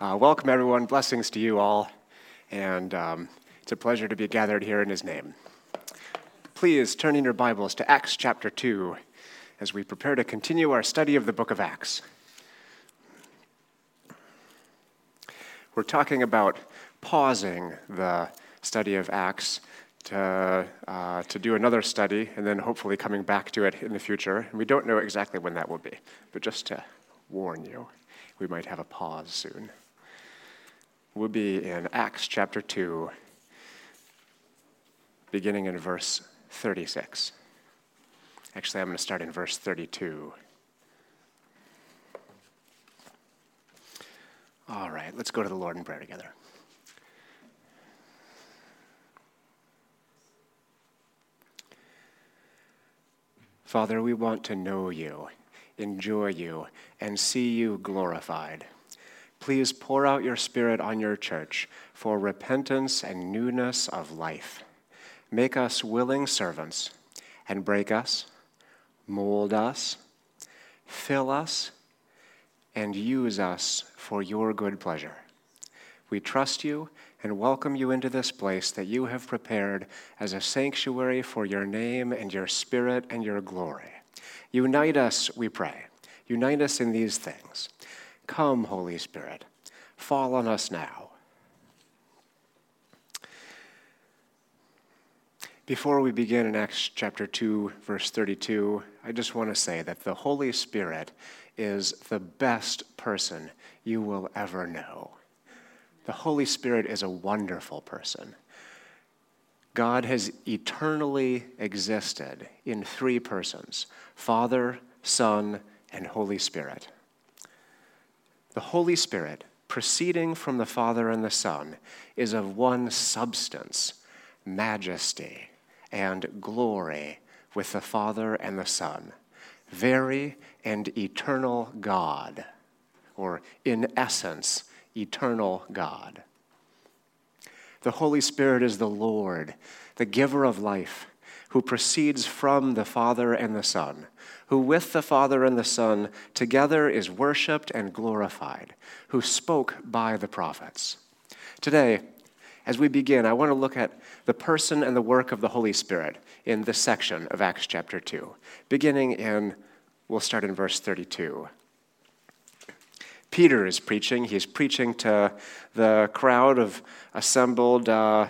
Uh, welcome, everyone. Blessings to you all. And um, it's a pleasure to be gathered here in His name. Please turn in your Bibles to Acts chapter 2 as we prepare to continue our study of the book of Acts. We're talking about pausing the study of Acts to, uh, to do another study and then hopefully coming back to it in the future. And we don't know exactly when that will be, but just to warn you, we might have a pause soon. We'll be in Acts chapter 2, beginning in verse 36. Actually, I'm going to start in verse 32. All right, let's go to the Lord in prayer together. Father, we want to know you, enjoy you, and see you glorified. Please pour out your Spirit on your church for repentance and newness of life. Make us willing servants and break us, mold us, fill us, and use us for your good pleasure. We trust you and welcome you into this place that you have prepared as a sanctuary for your name and your spirit and your glory. Unite us, we pray. Unite us in these things. Come, Holy Spirit, fall on us now. Before we begin in Acts chapter 2, verse 32, I just want to say that the Holy Spirit is the best person you will ever know. The Holy Spirit is a wonderful person. God has eternally existed in three persons Father, Son, and Holy Spirit. The Holy Spirit, proceeding from the Father and the Son, is of one substance, majesty, and glory with the Father and the Son. Very and eternal God, or in essence, eternal God. The Holy Spirit is the Lord, the giver of life, who proceeds from the Father and the Son, who with the Father and the Son together is worshiped and glorified, who spoke by the prophets. Today, as we begin, I want to look at the person and the work of the Holy Spirit in this section of Acts chapter 2, beginning in, we'll start in verse 32. Peter is preaching. He's preaching to the crowd of assembled uh,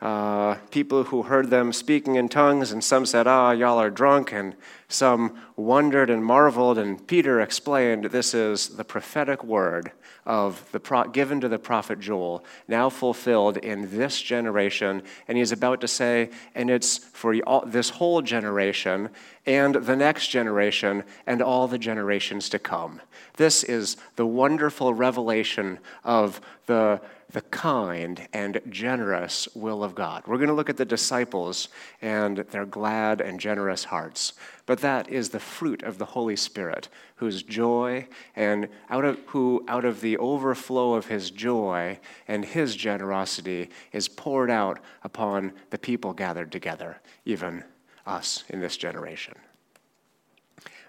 uh, people who heard them speaking in tongues, and some said, Ah, y'all are drunk, and some wondered and marveled. And Peter explained, This is the prophetic word of the pro- given to the prophet Joel, now fulfilled in this generation. And he's about to say, and it's for all, this whole generation, and the next generation, and all the generations to come. This is the wonderful revelation of the the kind and generous will of God. We're going to look at the disciples and their glad and generous hearts. But that is the fruit of the Holy Spirit, whose joy and out of who out of the overflow of his joy and his generosity is poured out upon the people gathered together, even us in this generation.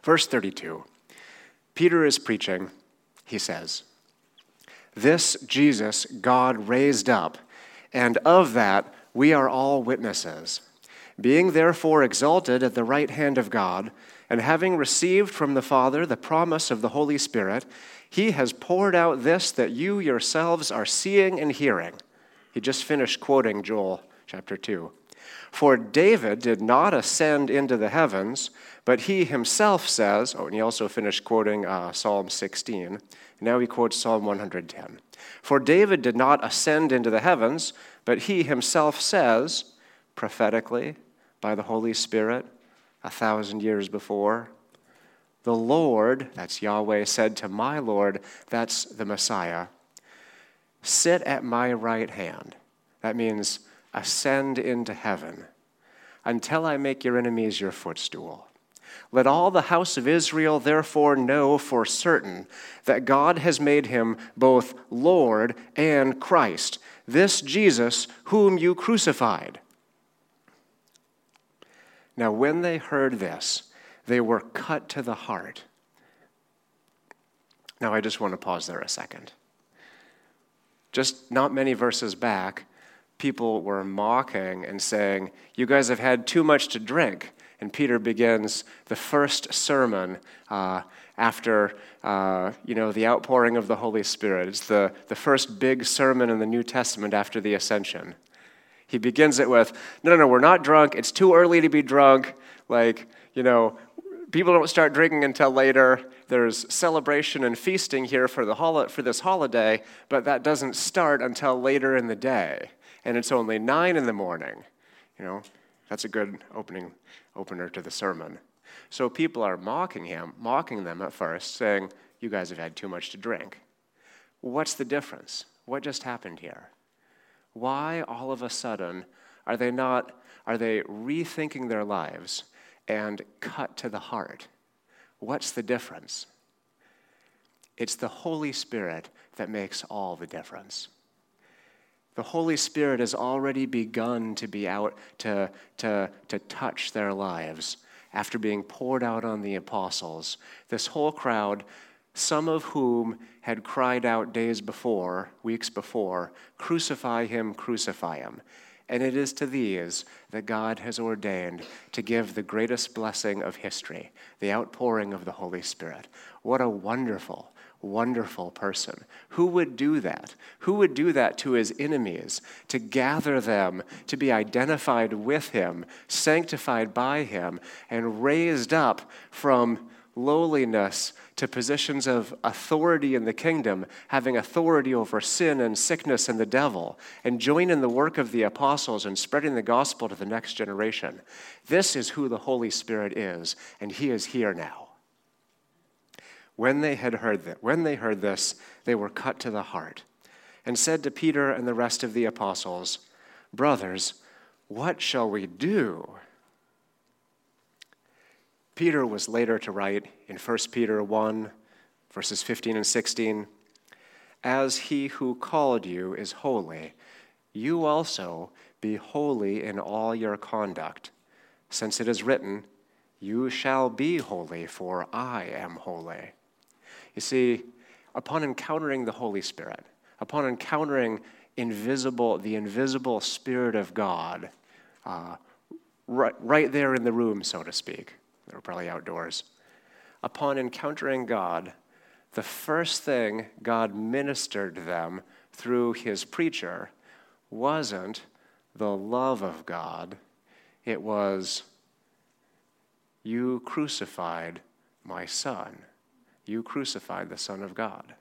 Verse 32. Peter is preaching. He says, this Jesus God raised up, and of that we are all witnesses. Being therefore exalted at the right hand of God, and having received from the Father the promise of the Holy Spirit, he has poured out this that you yourselves are seeing and hearing. He just finished quoting Joel chapter 2. For David did not ascend into the heavens, but he himself says, oh, and he also finished quoting uh, Psalm 16. Now he quotes Psalm 110. For David did not ascend into the heavens, but he himself says, prophetically, by the Holy Spirit, a thousand years before, the Lord, that's Yahweh, said to my Lord, that's the Messiah, sit at my right hand. That means ascend into heaven until I make your enemies your footstool. Let all the house of Israel therefore know for certain that God has made him both Lord and Christ, this Jesus whom you crucified. Now, when they heard this, they were cut to the heart. Now, I just want to pause there a second. just not many verses back, people were mocking and saying, You guys have had too much to drink. And Peter begins the first sermon uh, after uh, you know, the outpouring of the Holy Spirit. It's the, the first big sermon in the New Testament after the ascension. He begins it with, No, no, no, we're not drunk. It's too early to be drunk. Like, you know, people don't start drinking until later. There's celebration and feasting here for, the hol- for this holiday, but that doesn't start until later in the day. And it's only nine in the morning. You know, that's a good opening opener to the sermon. So people are mocking him, mocking them at first, saying, You guys have had too much to drink. What's the difference? What just happened here? Why all of a sudden are they not, are they rethinking their lives and cut to the heart? What's the difference? It's the Holy Spirit that makes all the difference. The Holy Spirit has already begun to be out to, to, to touch their lives after being poured out on the apostles. This whole crowd, some of whom had cried out days before, weeks before, Crucify him, crucify him. And it is to these that God has ordained to give the greatest blessing of history, the outpouring of the Holy Spirit. What a wonderful, wonderful person. Who would do that? Who would do that to his enemies, to gather them, to be identified with him, sanctified by him, and raised up from lowliness to positions of authority in the kingdom, having authority over sin and sickness and the devil, and join in the work of the apostles and spreading the gospel to the next generation? This is who the Holy Spirit is, and he is here now. When they had heard that, when they heard this, they were cut to the heart, and said to Peter and the rest of the apostles, Brothers, what shall we do? Peter was later to write in 1 Peter 1, verses 15 and 16 As he who called you is holy, you also be holy in all your conduct, since it is written, You shall be holy, for I am holy. You see, upon encountering the Holy Spirit, upon encountering invisible, the invisible Spirit of God, uh, right, right there in the room, so to speak, they were probably outdoors. Upon encountering God, the first thing God ministered to them through his preacher wasn't the love of God, it was, You crucified my son. You crucified the Son of God.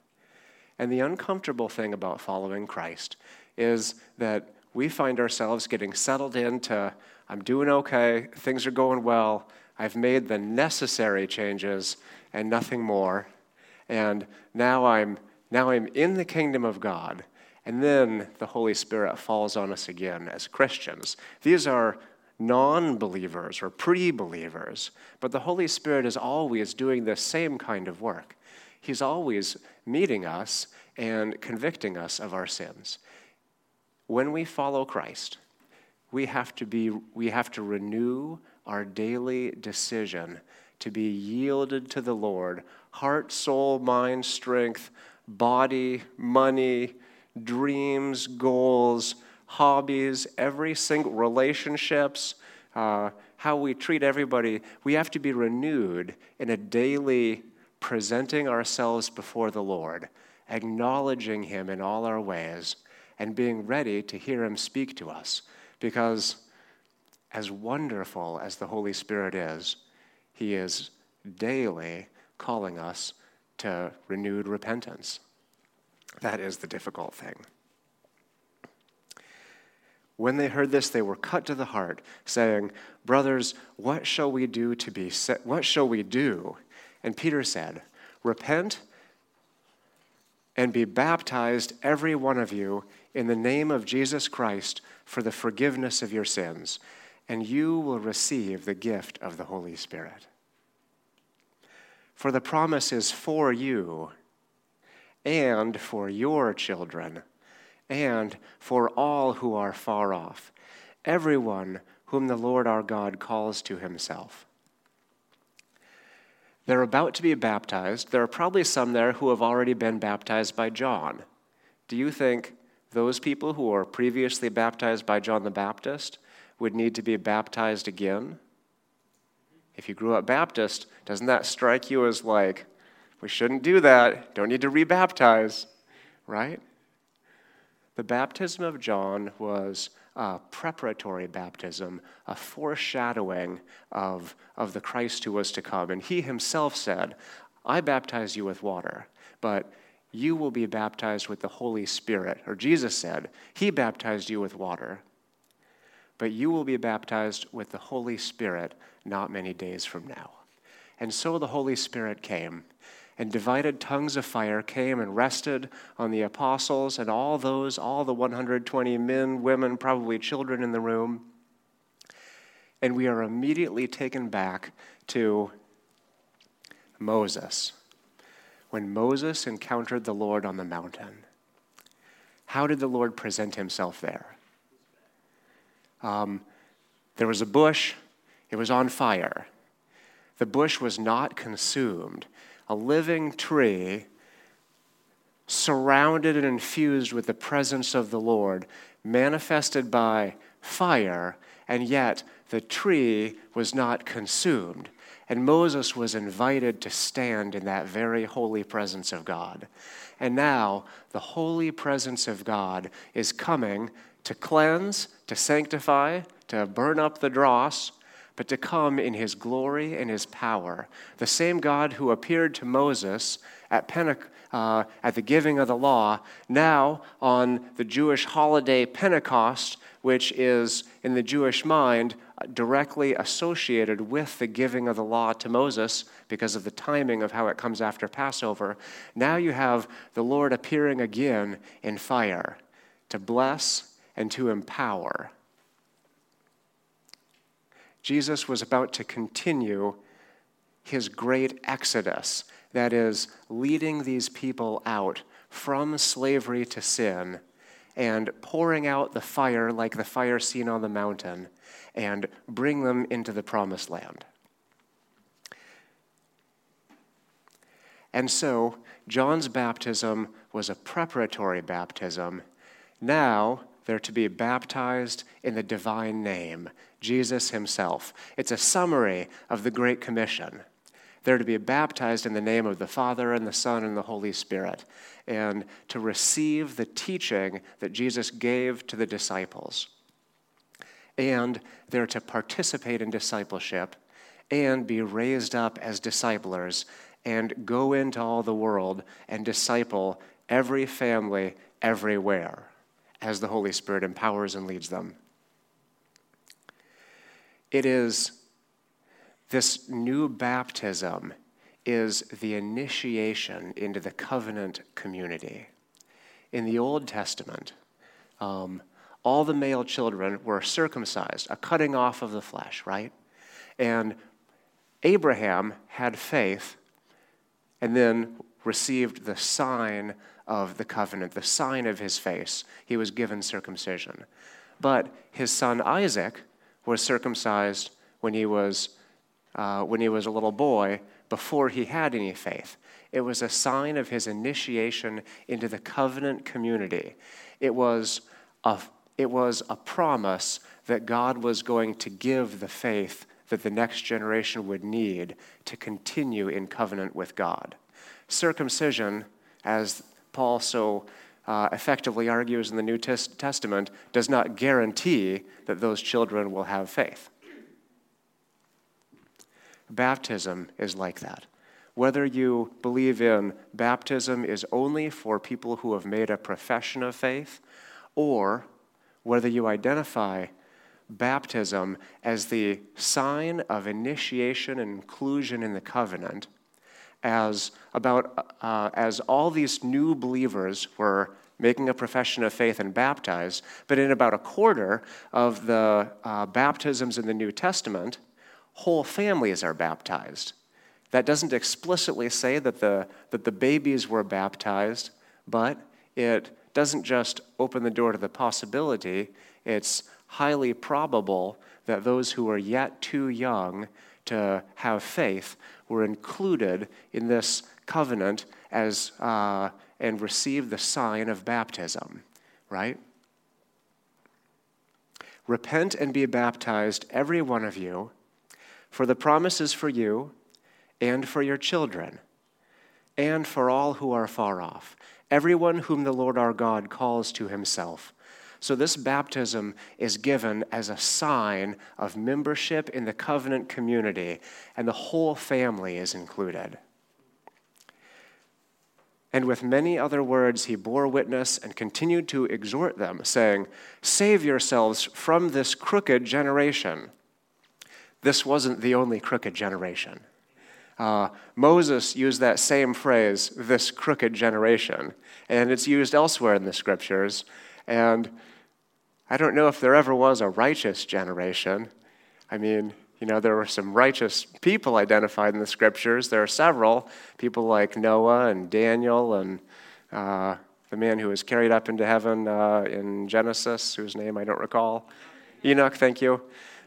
And the uncomfortable thing about following Christ is that we find ourselves getting settled into I'm doing okay, things are going well, I've made the necessary changes and nothing more. And now I'm now I'm in the kingdom of God. And then the Holy Spirit falls on us again as Christians. These are non believers or pre believers, but the Holy Spirit is always doing the same kind of work. He's always meeting us and convicting us of our sins. When we follow Christ, we have to, be, we have to renew our daily decision to be yielded to the Lord heart, soul, mind, strength, body, money, dreams, goals hobbies, every single relationships, uh, how we treat everybody, we have to be renewed in a daily presenting ourselves before the Lord, acknowledging Him in all our ways, and being ready to hear Him speak to us. Because as wonderful as the Holy Spirit is, He is daily calling us to renewed repentance. That is the difficult thing. When they heard this, they were cut to the heart, saying, Brothers, what shall we do to be set? What shall we do? And Peter said, Repent and be baptized, every one of you, in the name of Jesus Christ for the forgiveness of your sins, and you will receive the gift of the Holy Spirit. For the promise is for you and for your children and for all who are far off, everyone whom the Lord our God calls to himself. They're about to be baptized. There are probably some there who have already been baptized by John. Do you think those people who were previously baptized by John the Baptist would need to be baptized again? If you grew up Baptist, doesn't that strike you as like, we shouldn't do that, don't need to rebaptize, right? The baptism of John was a preparatory baptism, a foreshadowing of, of the Christ who was to come. And he himself said, I baptize you with water, but you will be baptized with the Holy Spirit. Or Jesus said, He baptized you with water, but you will be baptized with the Holy Spirit not many days from now. And so the Holy Spirit came, and divided tongues of fire came and rested on the apostles and all those, all the 120 men, women, probably children in the room. And we are immediately taken back to Moses when Moses encountered the Lord on the mountain. How did the Lord present himself there? Um, there was a bush, it was on fire. The bush was not consumed. A living tree surrounded and infused with the presence of the Lord, manifested by fire, and yet the tree was not consumed. And Moses was invited to stand in that very holy presence of God. And now the holy presence of God is coming to cleanse, to sanctify, to burn up the dross, but to come in his glory and his power. The same God who appeared to Moses at, uh, at the giving of the law, now on the Jewish holiday Pentecost, which is in the Jewish mind directly associated with the giving of the law to Moses because of the timing of how it comes after Passover. Now you have the Lord appearing again in fire to bless and to empower. Jesus was about to continue his great exodus, that is, leading these people out from slavery to sin and pouring out the fire like the fire seen on the mountain and bring them into the promised land. And so, John's baptism was a preparatory baptism. Now, they're to be baptized in the divine name, Jesus himself. It's a summary of the Great Commission. They're to be baptized in the name of the Father and the Son and the Holy Spirit, and to receive the teaching that Jesus gave to the disciples and they're to participate in discipleship and be raised up as disciplers and go into all the world and disciple every family everywhere as the Holy Spirit empowers and leads them. It is this new baptism is the initiation into the covenant community. In the Old Testament, um, all the male children were circumcised, a cutting off of the flesh, right? And Abraham had faith and then received the sign of the covenant, the sign of his face. He was given circumcision. But his son Isaac was circumcised when he was, uh, when he was a little boy before he had any faith. It was a sign of his initiation into the covenant community. It was a it was a promise that God was going to give the faith that the next generation would need to continue in covenant with God. Circumcision, as Paul so uh, effectively argues in the New Testament, does not guarantee that those children will have faith. Baptism is like that. Whether you believe in baptism is only for people who have made a profession of faith, or whether you identify baptism as the sign of initiation and inclusion in the covenant, as about uh, as all these new believers were making a profession of faith and baptized, but in about a quarter of the uh, baptisms in the New Testament, whole families are baptized. That doesn't explicitly say that the, that the babies were baptized, but it doesn't just open the door to the possibility, it's highly probable that those who are yet too young to have faith were included in this covenant as, uh, and received the sign of baptism, right? Repent and be baptized, every one of you, for the promise is for you and for your children and for all who are far off, everyone whom the Lord our God calls to himself. So, this baptism is given as a sign of membership in the covenant community, and the whole family is included. And with many other words, he bore witness and continued to exhort them, saying, Save yourselves from this crooked generation. This wasn't the only crooked generation. Uh, Moses used that same phrase, this crooked generation, and it's used elsewhere in the scriptures. And I don't know if there ever was a righteous generation. I mean, you know, there were some righteous people identified in the scriptures. There are several people like Noah and Daniel and uh, the man who was carried up into heaven uh, in Genesis, whose name I don't recall. Enoch, thank you.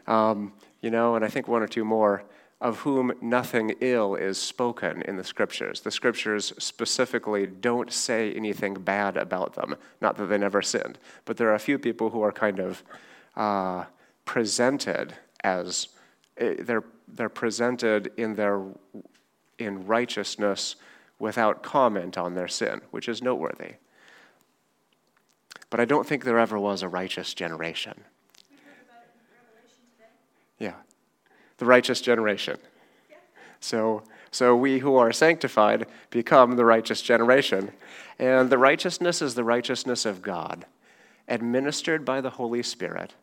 Um, you know, and I think one or two more, of whom nothing ill is spoken in the scriptures. The scriptures specifically don't say anything bad about them. Not that they never sinned, but there are a few people who are kind of uh, presented as Eh, they're, they're presented in, their, in righteousness without comment on their sin, which is noteworthy. But I don't think there ever was a righteous generation. The righteous generation. So, so we who are sanctified become the righteous generation. And the righteousness is the righteousness of God, administered by the Holy Spirit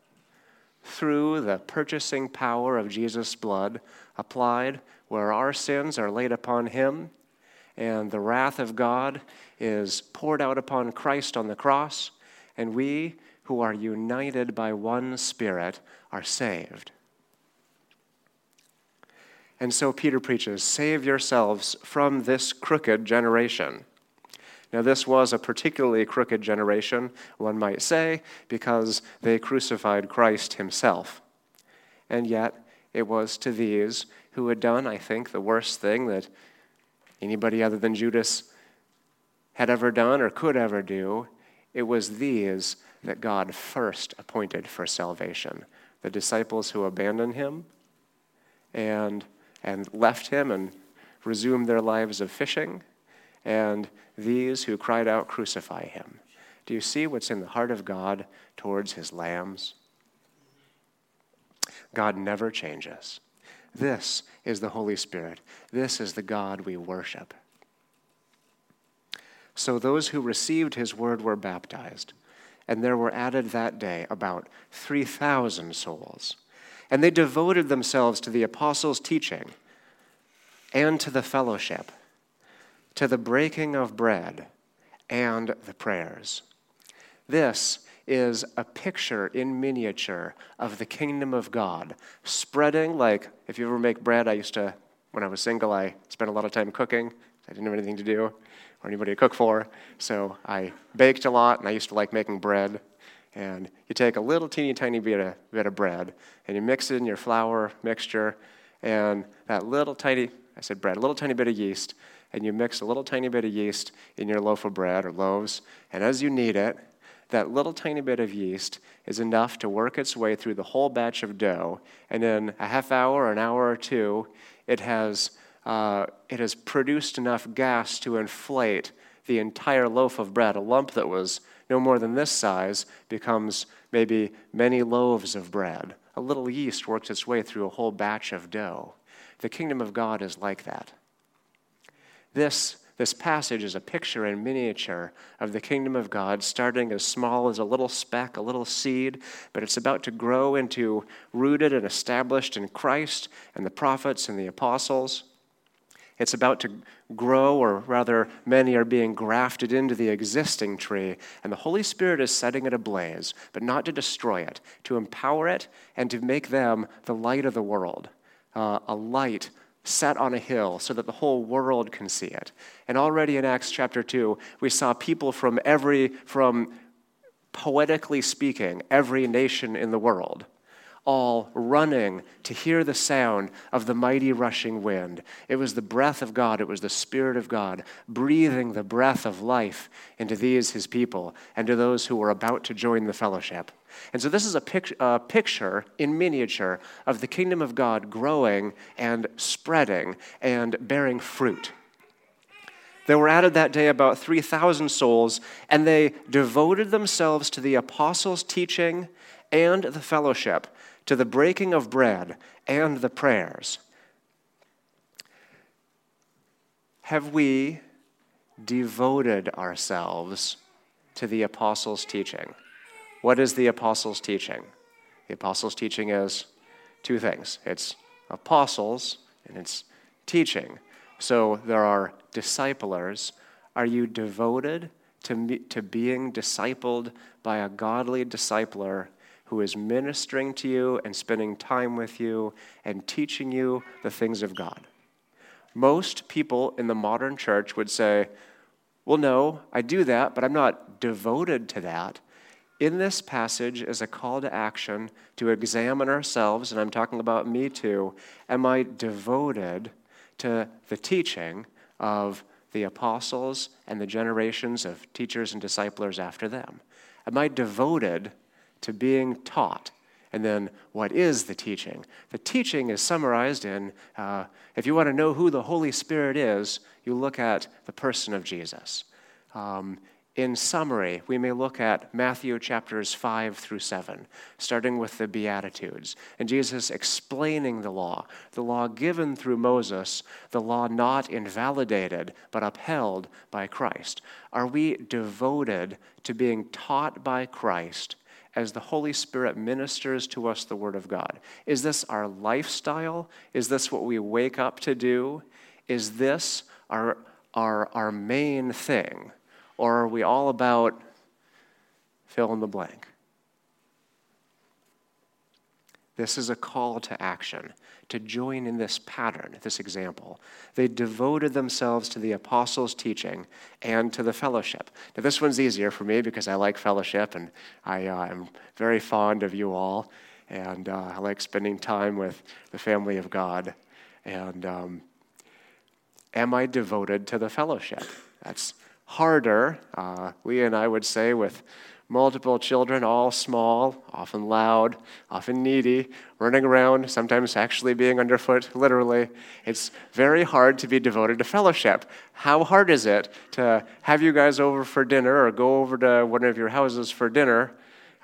through the purchasing power of Jesus' blood applied where our sins are laid upon him and the wrath of God is poured out upon Christ on the cross, and we who are united by one Spirit are saved. And so Peter preaches save yourselves from this crooked generation. Now, this was a particularly crooked generation, one might say, because they crucified Christ himself. And yet, it was to these who had done, I think, the worst thing that anybody other than Judas had ever done or could ever do. It was these that God first appointed for salvation the disciples who abandoned him and, and left him and resumed their lives of fishing and these who cried out, Crucify him. Do you see what's in the heart of God towards his lambs? God never changes. This is the Holy Spirit. This is the God we worship. So those who received his word were baptized, and there were added that day about 3,000 souls. And they devoted themselves to the apostles' teaching and to the fellowship to the breaking of bread and the prayers. This is a picture in miniature of the kingdom of God spreading like if you ever make bread I used to when I was single I spent a lot of time cooking. I didn't have anything to do or anybody to cook for. So I baked a lot and I used to like making bread and you take a little teeny tiny bit of, bit of bread and you mix it in your flour mixture and that little tiny I said bread a little tiny bit of yeast and you mix a little tiny bit of yeast in your loaf of bread or loaves, and as you knead it, that little tiny bit of yeast is enough to work its way through the whole batch of dough, and in a half hour an hour or two, it has, uh, it has produced enough gas to inflate the entire loaf of bread. A lump that was no more than this size becomes maybe many loaves of bread. A little yeast works its way through a whole batch of dough. The kingdom of God is like that. This, this passage is a picture in miniature of the kingdom of God, starting as small as a little speck, a little seed, but it's about to grow into rooted and established in Christ and the prophets and the apostles. It's about to grow, or rather, many are being grafted into the existing tree, and the Holy Spirit is setting it ablaze, but not to destroy it, to empower it and to make them the light of the world, uh, a light set on a hill so that the whole world can see it. And already in Acts chapter 2, we saw people from every, from poetically speaking, every nation in the world all running to hear the sound of the mighty rushing wind. It was the breath of God, it was the Spirit of God, breathing the breath of life into these, his people, and to those who were about to join the fellowship. And so, this is a, pic- a picture in miniature of the kingdom of God growing and spreading and bearing fruit. There were added that day about 3,000 souls, and they devoted themselves to the apostles' teaching and the fellowship, to the breaking of bread and the prayers. Have we devoted ourselves to the apostles' teaching? What is the apostles' teaching? The apostles' teaching is two things it's apostles and it's teaching. So there are disciplers. Are you devoted to, to being discipled by a godly discipler who is ministering to you and spending time with you and teaching you the things of God? Most people in the modern church would say, Well, no, I do that, but I'm not devoted to that. In this passage is a call to action to examine ourselves, and I'm talking about me too. Am I devoted to the teaching of the apostles and the generations of teachers and disciplers after them? Am I devoted to being taught? And then, what is the teaching? The teaching is summarized in uh, if you want to know who the Holy Spirit is, you look at the person of Jesus. Um, in summary, we may look at Matthew chapters 5 through 7, starting with the Beatitudes, and Jesus explaining the law, the law given through Moses, the law not invalidated but upheld by Christ. Are we devoted to being taught by Christ as the Holy Spirit ministers to us the Word of God? Is this our lifestyle? Is this what we wake up to do? Is this our, our, our main thing? Or are we all about fill in the blank? This is a call to action, to join in this pattern, this example. They devoted themselves to the apostles' teaching and to the fellowship. Now, this one's easier for me because I like fellowship and I uh, am very fond of you all, and uh, I like spending time with the family of God. And um, am I devoted to the fellowship? That's harder, uh, Leah and I would say, with multiple children, all small, often loud, often needy, running around, sometimes actually being underfoot, literally. It's very hard to be devoted to fellowship. How hard is it to have you guys over for dinner or go over to one of your houses for dinner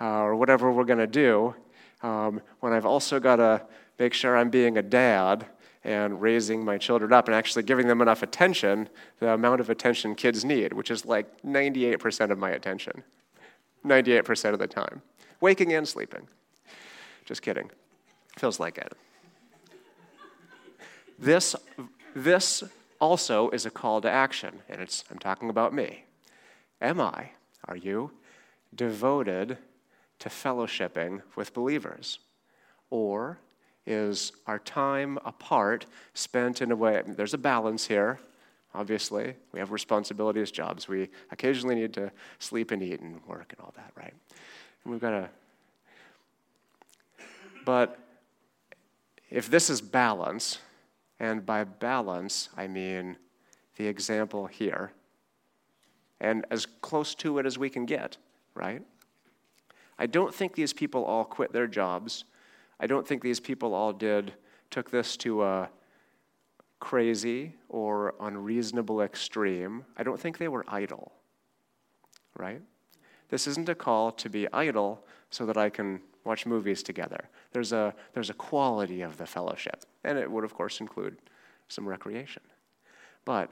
uh, or whatever we're going to do um, when I've also got to make sure I'm being a dad and raising my children up and actually giving them enough attention, the amount of attention kids need, which is like 98% of my attention. 98% of the time. Waking and sleeping. Just kidding. Feels like it. This, this also is a call to action, and it's, I'm talking about me. Am I, are you, devoted to fellowshipping with believers? Or is our time apart spent in a way, there's a balance here, obviously. We have responsibilities, jobs. We occasionally need to sleep and eat and work and all that, right? And we've got to. But if this is balance, and by balance, I mean the example here, and as close to it as we can get, right? I don't think these people all quit their jobs I don't think these people all did, took this to a crazy or unreasonable extreme. I don't think they were idle, right? This isn't a call to be idle so that I can watch movies together. There's a, there's a quality of the fellowship, and it would, of course, include some recreation. But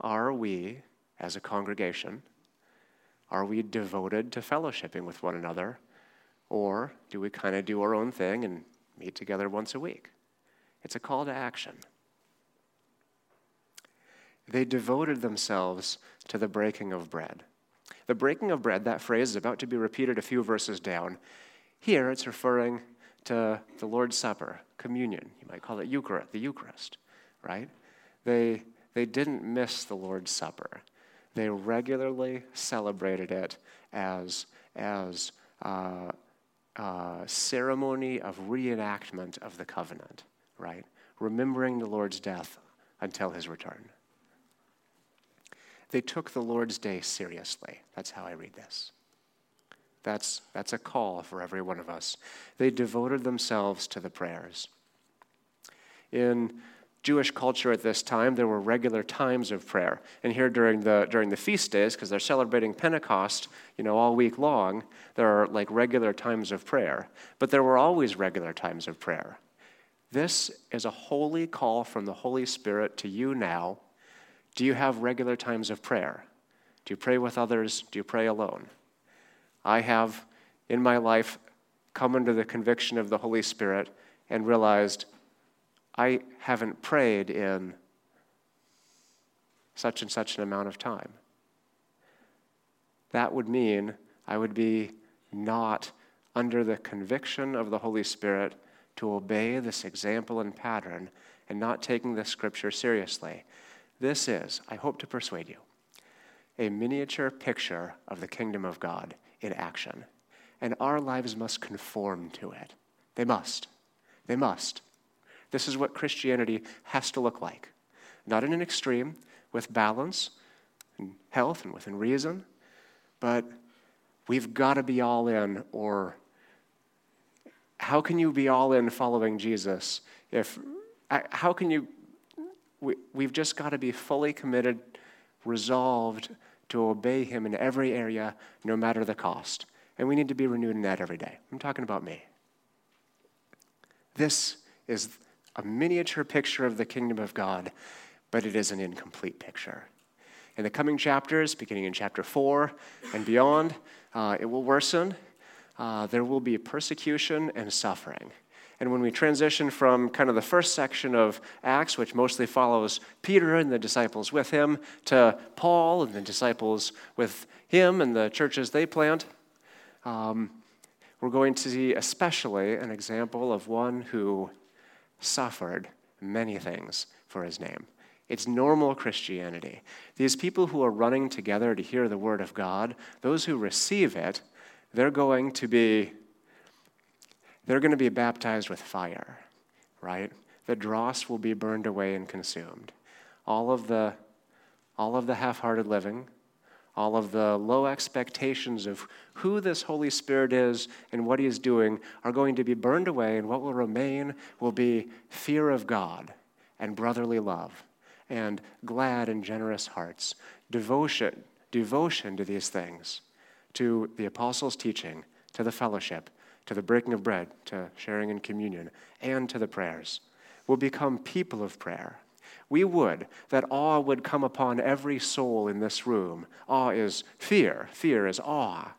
are we, as a congregation, are we devoted to fellowshipping with one another or do we kind of do our own thing and meet together once a week? It's a call to action. They devoted themselves to the breaking of bread. The breaking of bread, that phrase is about to be repeated a few verses down. Here it's referring to the Lord's Supper, communion. You might call it Eucharist, the Eucharist, right? They, they didn't miss the Lord's Supper. They regularly celebrated it as, as uh, uh, ceremony of reenactment of the covenant, right? Remembering the Lord's death until his return. They took the Lord's day seriously. That's how I read this. That's, that's a call for every one of us. They devoted themselves to the prayers. In Jewish culture at this time, there were regular times of prayer. And here during the, during the feast days, because they're celebrating Pentecost, you know, all week long, there are like regular times of prayer. But there were always regular times of prayer. This is a holy call from the Holy Spirit to you now. Do you have regular times of prayer? Do you pray with others? Do you pray alone? I have, in my life, come under the conviction of the Holy Spirit and realized I haven't prayed in such and such an amount of time. That would mean I would be not under the conviction of the Holy Spirit to obey this example and pattern and not taking the scripture seriously. This is, I hope to persuade you, a miniature picture of the kingdom of God in action. And our lives must conform to it. They must. They must. This is what Christianity has to look like. Not in an extreme, with balance and health and within reason, but we've got to be all in, or how can you be all in following Jesus if, uh, how can you, we, we've just got to be fully committed, resolved to obey Him in every area, no matter the cost. And we need to be renewed in that every day. I'm talking about me. This is a miniature picture of the kingdom of God, but it is an incomplete picture. In the coming chapters, beginning in chapter 4 and beyond, uh, it will worsen. Uh, there will be persecution and suffering. And when we transition from kind of the first section of Acts, which mostly follows Peter and the disciples with him, to Paul and the disciples with him and the churches they plant, um, we're going to see especially an example of one who suffered many things for his name. It's normal Christianity. These people who are running together to hear the word of God, those who receive it, they're going to be they're going to be baptized with fire, right? The dross will be burned away and consumed. All of the all of the half-hearted living, all of the low expectations of who this Holy Spirit is and what He is doing are going to be burned away, and what will remain will be fear of God and brotherly love and glad and generous hearts, devotion, devotion to these things, to the apostles' teaching, to the fellowship, to the breaking of bread, to sharing in communion, and to the prayers. Will become people of prayer we would, that awe would come upon every soul in this room. Awe is fear, fear is awe.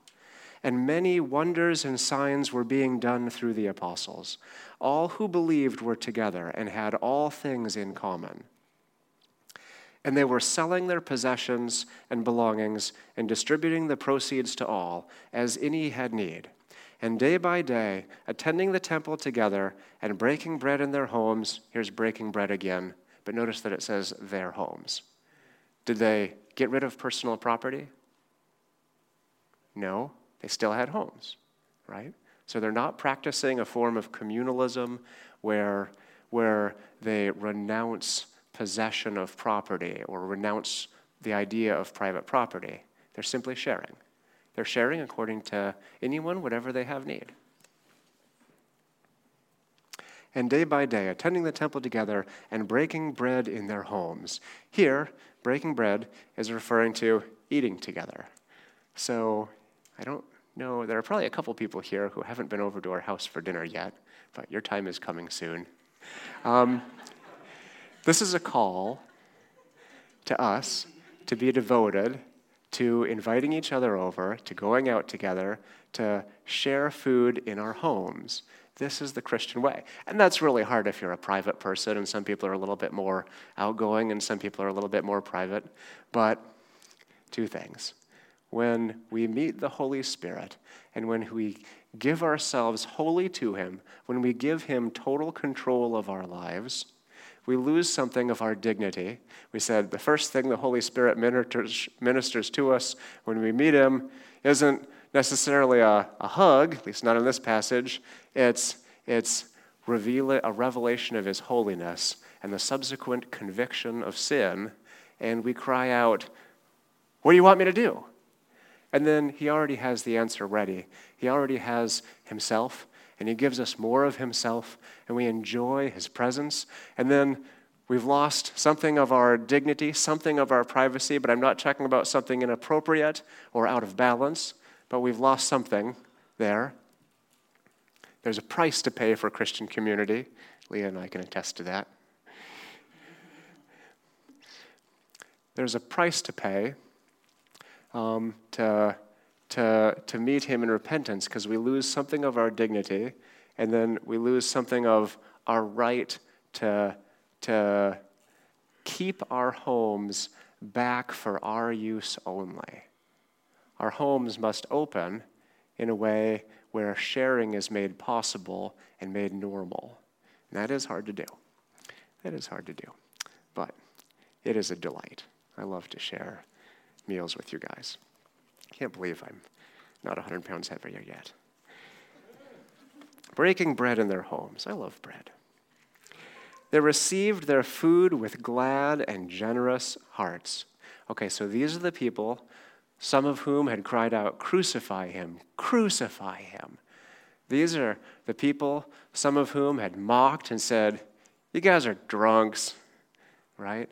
And many wonders and signs were being done through the apostles. All who believed were together and had all things in common. And they were selling their possessions and belongings and distributing the proceeds to all, as any had need. And day by day, attending the temple together and breaking bread in their homes. Here's breaking bread again but notice that it says their homes. Did they get rid of personal property? No, they still had homes, right? So they're not practicing a form of communalism where, where they renounce possession of property or renounce the idea of private property. They're simply sharing. They're sharing according to anyone, whatever they have need and day by day attending the temple together and breaking bread in their homes. Here, breaking bread is referring to eating together. So I don't know, there are probably a couple people here who haven't been over to our house for dinner yet, but your time is coming soon. Um, this is a call to us to be devoted to inviting each other over, to going out together, to share food in our homes, this is the Christian way. And that's really hard if you're a private person, and some people are a little bit more outgoing, and some people are a little bit more private. But two things. When we meet the Holy Spirit, and when we give ourselves wholly to Him, when we give Him total control of our lives, we lose something of our dignity. We said the first thing the Holy Spirit ministers, ministers to us when we meet Him isn't necessarily a, a hug, at least not in this passage. It's, it's reveal, a revelation of his holiness and the subsequent conviction of sin. And we cry out, What do you want me to do? And then he already has the answer ready. He already has himself, and he gives us more of himself, and we enjoy his presence. And then we've lost something of our dignity, something of our privacy, but I'm not talking about something inappropriate or out of balance, but we've lost something there. There's a price to pay for Christian community. Leah and I can attest to that. There's a price to pay um, to, to, to meet Him in repentance because we lose something of our dignity and then we lose something of our right to, to keep our homes back for our use only. Our homes must open in a way where sharing is made possible and made normal. And that is hard to do. That is hard to do. But it is a delight. I love to share meals with you guys. Can't believe I'm not 100 pounds heavier yet. Breaking bread in their homes. I love bread. They received their food with glad and generous hearts. Okay, so these are the people, some of whom had cried out, Crucify him, crucify him. These are the people, some of whom had mocked and said, You guys are drunks, right?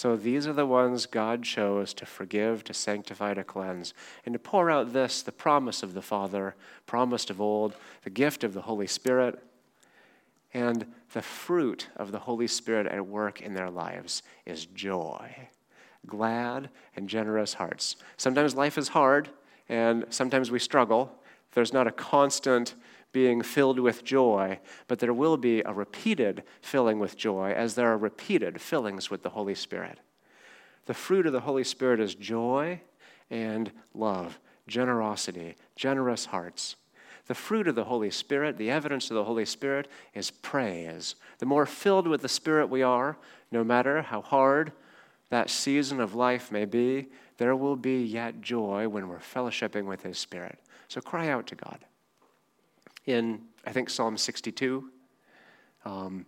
So these are the ones God chose to forgive, to sanctify, to cleanse, and to pour out this, the promise of the Father, promised of old, the gift of the Holy Spirit, and the fruit of the Holy Spirit at work in their lives is joy, glad and generous hearts. Sometimes life is hard, and sometimes we struggle. There's not a constant being filled with joy, but there will be a repeated filling with joy as there are repeated fillings with the Holy Spirit. The fruit of the Holy Spirit is joy and love, generosity, generous hearts. The fruit of the Holy Spirit, the evidence of the Holy Spirit, is praise. The more filled with the Spirit we are, no matter how hard that season of life may be, there will be yet joy when we're fellowshipping with His Spirit. So cry out to God in, I think, Psalm 62. Um,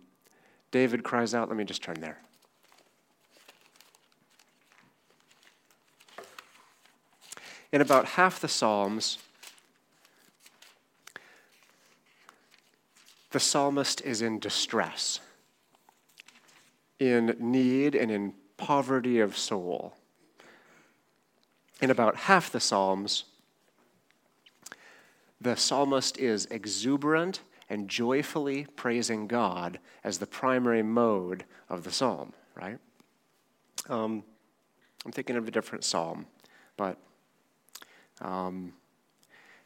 David cries out, let me just turn there. In about half the Psalms, the psalmist is in distress, in need, and in poverty of soul. In about half the Psalms, the psalmist is exuberant and joyfully praising God as the primary mode of the psalm, right? Um, I'm thinking of a different psalm, but um,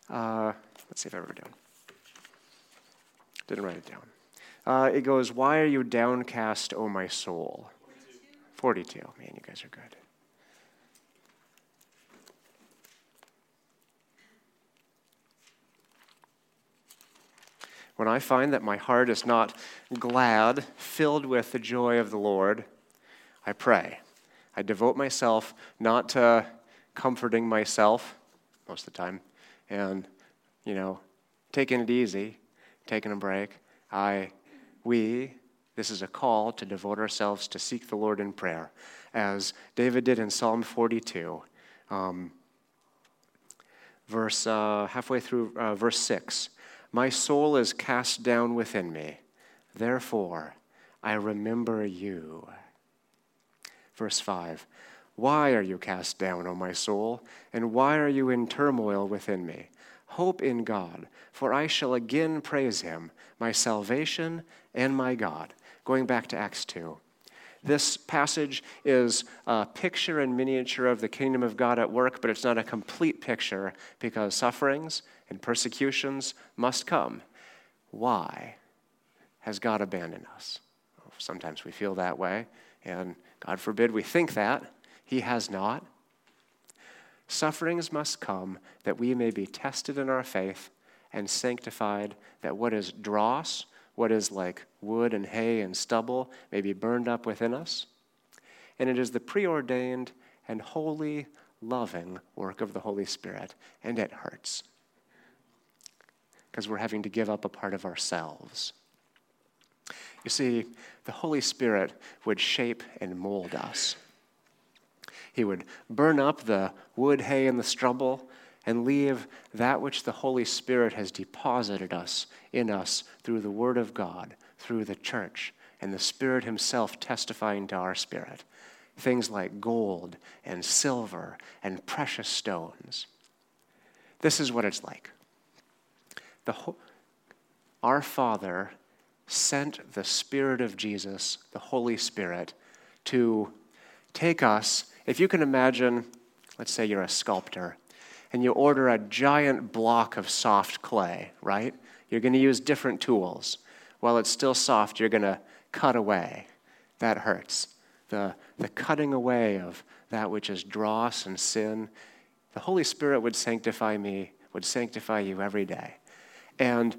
uh, let's see if I wrote it down. Didn't write it down. Uh, it goes, Why are you downcast, O my soul? 42. 42. Man, you guys are good. When I find that my heart is not glad, filled with the joy of the Lord, I pray. I devote myself not to comforting myself most of the time and, you know, taking it easy, taking a break. I, we, this is a call to devote ourselves to seek the Lord in prayer, as David did in Psalm 42. Um, verse uh, halfway through uh, verse 6 my soul is cast down within me. Therefore, I remember you. Verse 5 Why are you cast down, O my soul? And why are you in turmoil within me? Hope in God, for I shall again praise him, my salvation and my God. Going back to Acts 2. This passage is a picture in miniature of the kingdom of God at work, but it's not a complete picture because sufferings and persecutions must come. Why has God abandoned us? Sometimes we feel that way, and God forbid we think that. He has not. Sufferings must come that we may be tested in our faith and sanctified, that what is dross, what is like wood and hay and stubble, may be burned up within us. And it is the preordained and holy, loving work of the Holy Spirit, and it hurts because we're having to give up a part of ourselves. You see, the Holy Spirit would shape and mold us. He would burn up the wood, hay, and the stubble and leave that which the Holy Spirit has deposited us in us through the Word of God, through the church, and the Spirit Himself testifying to our spirit. Things like gold and silver and precious stones. This is what it's like. The, our Father sent the Spirit of Jesus, the Holy Spirit, to take us. If you can imagine, let's say you're a sculptor, and you order a giant block of soft clay, right? You're going to use different tools. While it's still soft, you're going to cut away. That hurts. The, the cutting away of that which is dross and sin. The Holy Spirit would sanctify me, would sanctify you every day and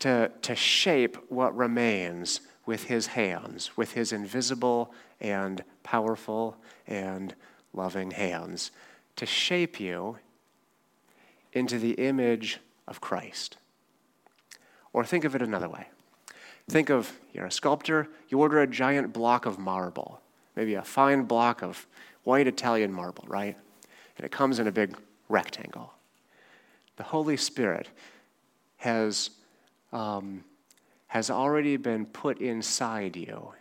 to, to shape what remains with his hands, with his invisible and powerful and loving hands, to shape you into the image of Christ. Or think of it another way. Think of you're a sculptor, you order a giant block of marble, maybe a fine block of white Italian marble, right? And it comes in a big rectangle. The Holy Spirit has, um, has already been put inside you,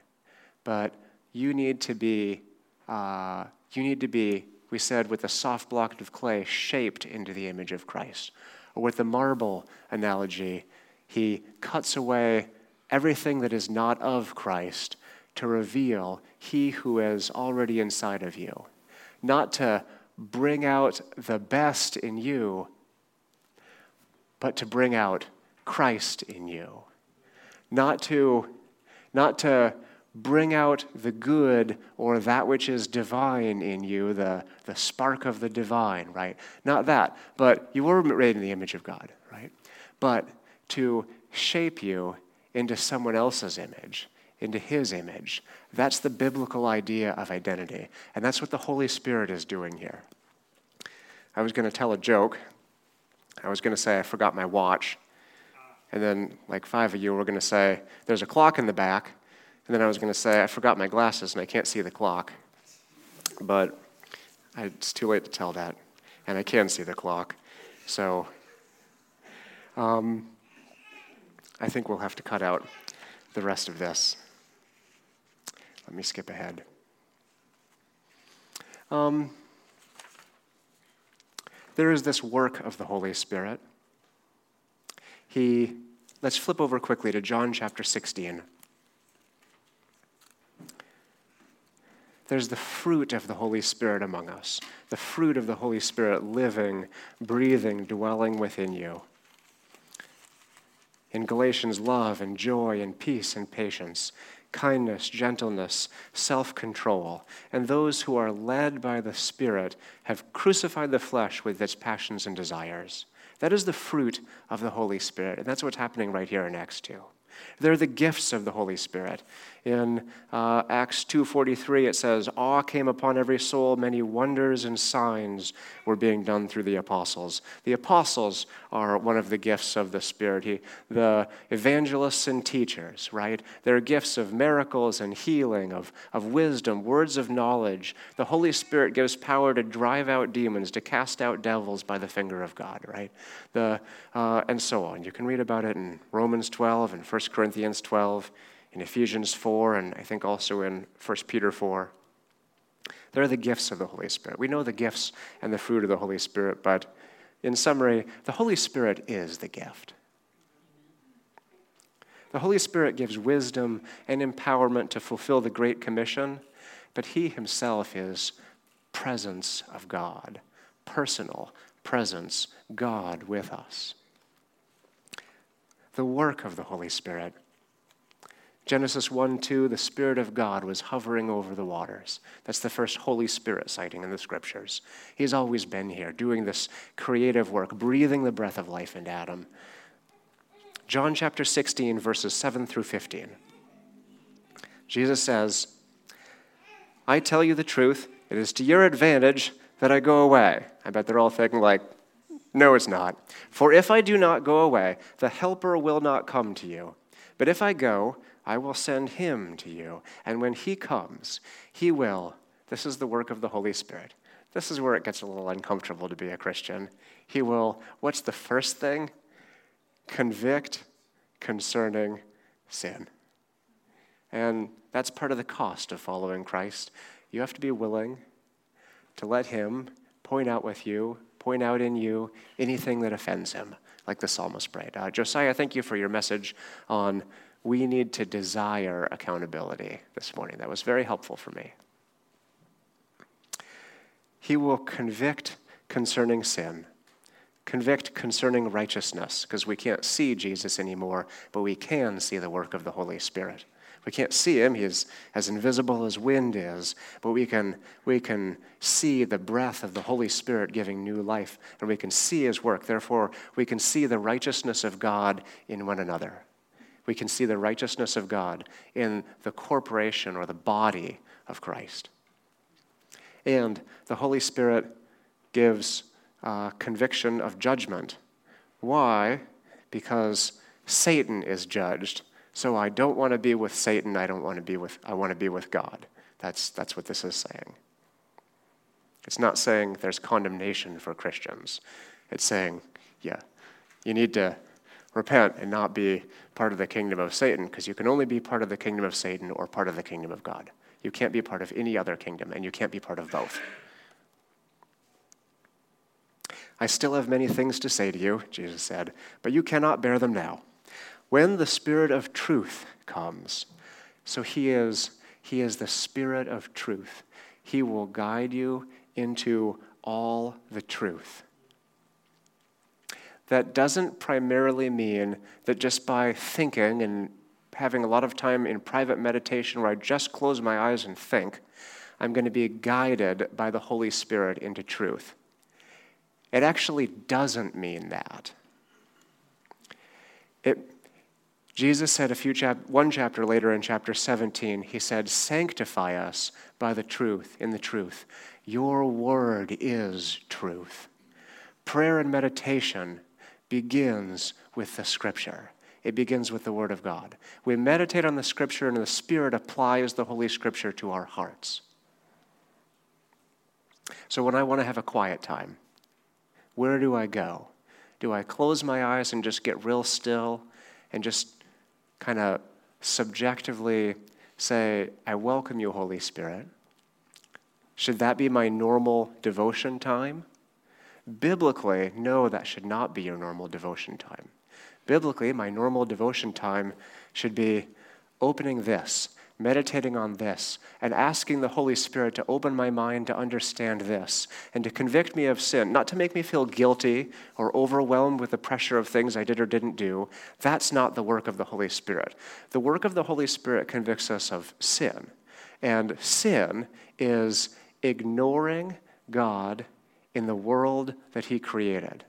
but you need to be, uh, you need to be, we said, with a soft block of clay, shaped into the image of Christ. Or with the marble analogy, he cuts away everything that is not of Christ to reveal he who is already inside of you. Not to bring out the best in you, but to bring out Christ in you. Not to, not to bring out the good or that which is divine in you, the, the spark of the divine, right? Not that, but you were made in the image of God, right? But to shape you into someone else's image, into his image. That's the biblical idea of identity. And that's what the Holy Spirit is doing here. I was going to tell a joke I was going to say I forgot my watch. And then, like five of you were going to say, there's a clock in the back. And then I was going to say, I forgot my glasses and I can't see the clock. But it's too late to tell that. And I can see the clock. So um, I think we'll have to cut out the rest of this. Let me skip ahead. Um, there is this work of the Holy Spirit. He, let's flip over quickly to John chapter 16. There's the fruit of the Holy Spirit among us, the fruit of the Holy Spirit living, breathing, dwelling within you. In Galatians, love and joy and peace and patience, kindness, gentleness, self control. And those who are led by the Spirit have crucified the flesh with its passions and desires. That is the fruit of the Holy Spirit. And that's what's happening right here in Acts 2. They're the gifts of the Holy Spirit. In uh, Acts 2:43 it says, "Awe came upon every soul; many wonders and signs were being done through the apostles." The apostles are one of the gifts of the Spirit. He, the evangelists and teachers, right? They're gifts of miracles and healing, of, of wisdom, words of knowledge. The Holy Spirit gives power to drive out demons, to cast out devils by the finger of God, right? The, uh, and so on. You can read about it in Romans 12 and 1 Corinthians 12 in Ephesians 4, and I think also in 1 Peter 4. They're the gifts of the Holy Spirit. We know the gifts and the fruit of the Holy Spirit, but in summary, the Holy Spirit is the gift. The Holy Spirit gives wisdom and empowerment to fulfill the Great Commission, but He Himself is presence of God, personal presence, God with us. The work of the Holy Spirit Genesis 1 2, the Spirit of God was hovering over the waters. That's the first Holy Spirit sighting in the scriptures. He's always been here, doing this creative work, breathing the breath of life into Adam. John chapter 16, verses 7 through 15. Jesus says, I tell you the truth, it is to your advantage that I go away? I bet they're all thinking, like, no, it's not. For if I do not go away, the Helper will not come to you. But if I go, I will send him to you. And when he comes, he will. This is the work of the Holy Spirit. This is where it gets a little uncomfortable to be a Christian. He will, what's the first thing? Convict concerning sin. And that's part of the cost of following Christ. You have to be willing to let Him point out with you, point out in you anything that offends Him, like the psalmist prayed. Uh, Josiah, thank you for your message on we need to desire accountability this morning. That was very helpful for me. He will convict concerning sin, convict concerning righteousness, because we can't see Jesus anymore, but we can see the work of the Holy Spirit. We can't see him, he's as invisible as wind is, but we can, we can see the breath of the Holy Spirit giving new life, and we can see his work. Therefore, we can see the righteousness of God in one another. We can see the righteousness of God in the corporation or the body of Christ. And the Holy Spirit gives uh, conviction of judgment. Why? Because Satan is judged. So I don't want to be with Satan. I don't want to be with, I want to be with God. That's, that's what this is saying. It's not saying there's condemnation for Christians. It's saying, yeah, you need to repent and not be part of the kingdom of Satan because you can only be part of the kingdom of Satan or part of the kingdom of God. You can't be part of any other kingdom, and you can't be part of both. I still have many things to say to you, Jesus said, but you cannot bear them now. When the Spirit of truth comes, so he is, he is the Spirit of truth. He will guide you into all the truth. That doesn't primarily mean that just by thinking and having a lot of time in private meditation where I just close my eyes and think, I'm going to be guided by the Holy Spirit into truth. It actually doesn't mean that. It, Jesus said a few chap- one chapter later in chapter 17, he said, Sanctify us by the truth, in the truth. Your word is truth. Prayer and meditation begins with the scripture. It begins with the Word of God. We meditate on the Scripture, and the Spirit applies the Holy Scripture to our hearts. So when I want to have a quiet time, where do I go? Do I close my eyes and just get real still and just kind of subjectively say, I welcome you, Holy Spirit? Should that be my normal devotion time? Biblically, no, that should not be your normal devotion time. Biblically, my normal devotion time should be opening this, meditating on this, and asking the Holy Spirit to open my mind to understand this and to convict me of sin, not to make me feel guilty or overwhelmed with the pressure of things I did or didn't do. That's not the work of the Holy Spirit. The work of the Holy Spirit convicts us of sin. And sin is ignoring God in the world that He created.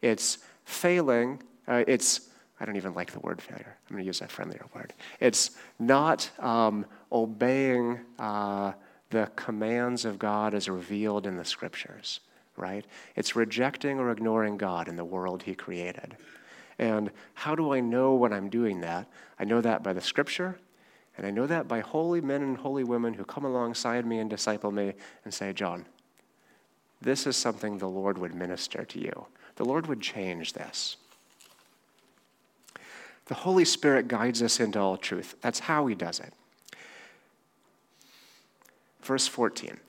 It's failing uh, it's, I don't even like the word failure. I'm going to use a friendlier word. It's not um, obeying uh, the commands of God as revealed in the scriptures, right? It's rejecting or ignoring God in the world He created. And how do I know when I'm doing that? I know that by the scripture, and I know that by holy men and holy women who come alongside me and disciple me and say, John, this is something the Lord would minister to you. The Lord would change this. The Holy Spirit guides us into all truth. That's how He does it. Verse 14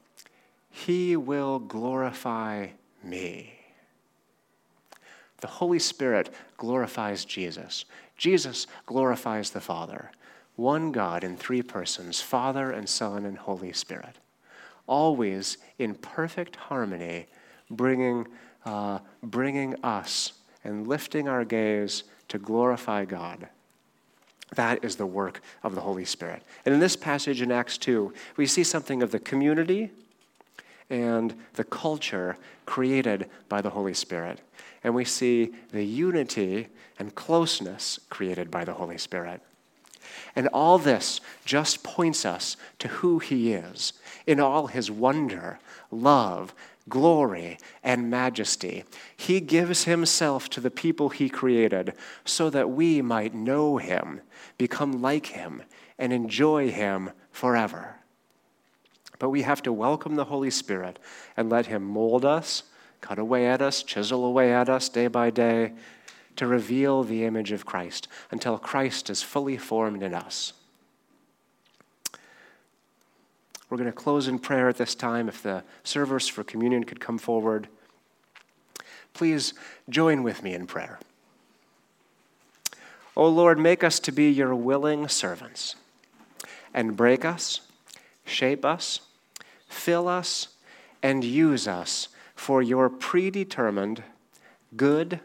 He will glorify me. The Holy Spirit glorifies Jesus. Jesus glorifies the Father. One God in three persons, Father and Son and Holy Spirit. Always in perfect harmony, bringing, uh, bringing us and lifting our gaze to glorify God. That is the work of the Holy Spirit. And in this passage in Acts 2, we see something of the community and the culture created by the Holy Spirit. And we see the unity and closeness created by the Holy Spirit. And all this just points us to who He is in all His wonder, love, glory, and majesty. He gives himself to the people he created so that we might know him, become like him, and enjoy him forever. But we have to welcome the Holy Spirit and let him mold us, cut away at us, chisel away at us day by day to reveal the image of Christ until Christ is fully formed in us. We're going to close in prayer at this time. If the servers for communion could come forward, please join with me in prayer. O Lord, make us to be your willing servants and break us, shape us, fill us, and use us for your predetermined, good,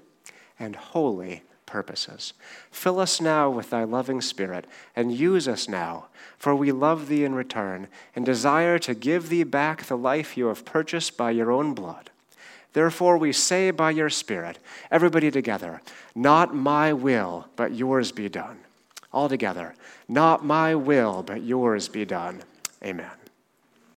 and holy purposes. Fill us now with thy loving Spirit, and use us now, for we love thee in return, and desire to give thee back the life you have purchased by your own blood. Therefore, we say by your Spirit, everybody together, not my will, but yours be done. All together, not my will, but yours be done. Amen.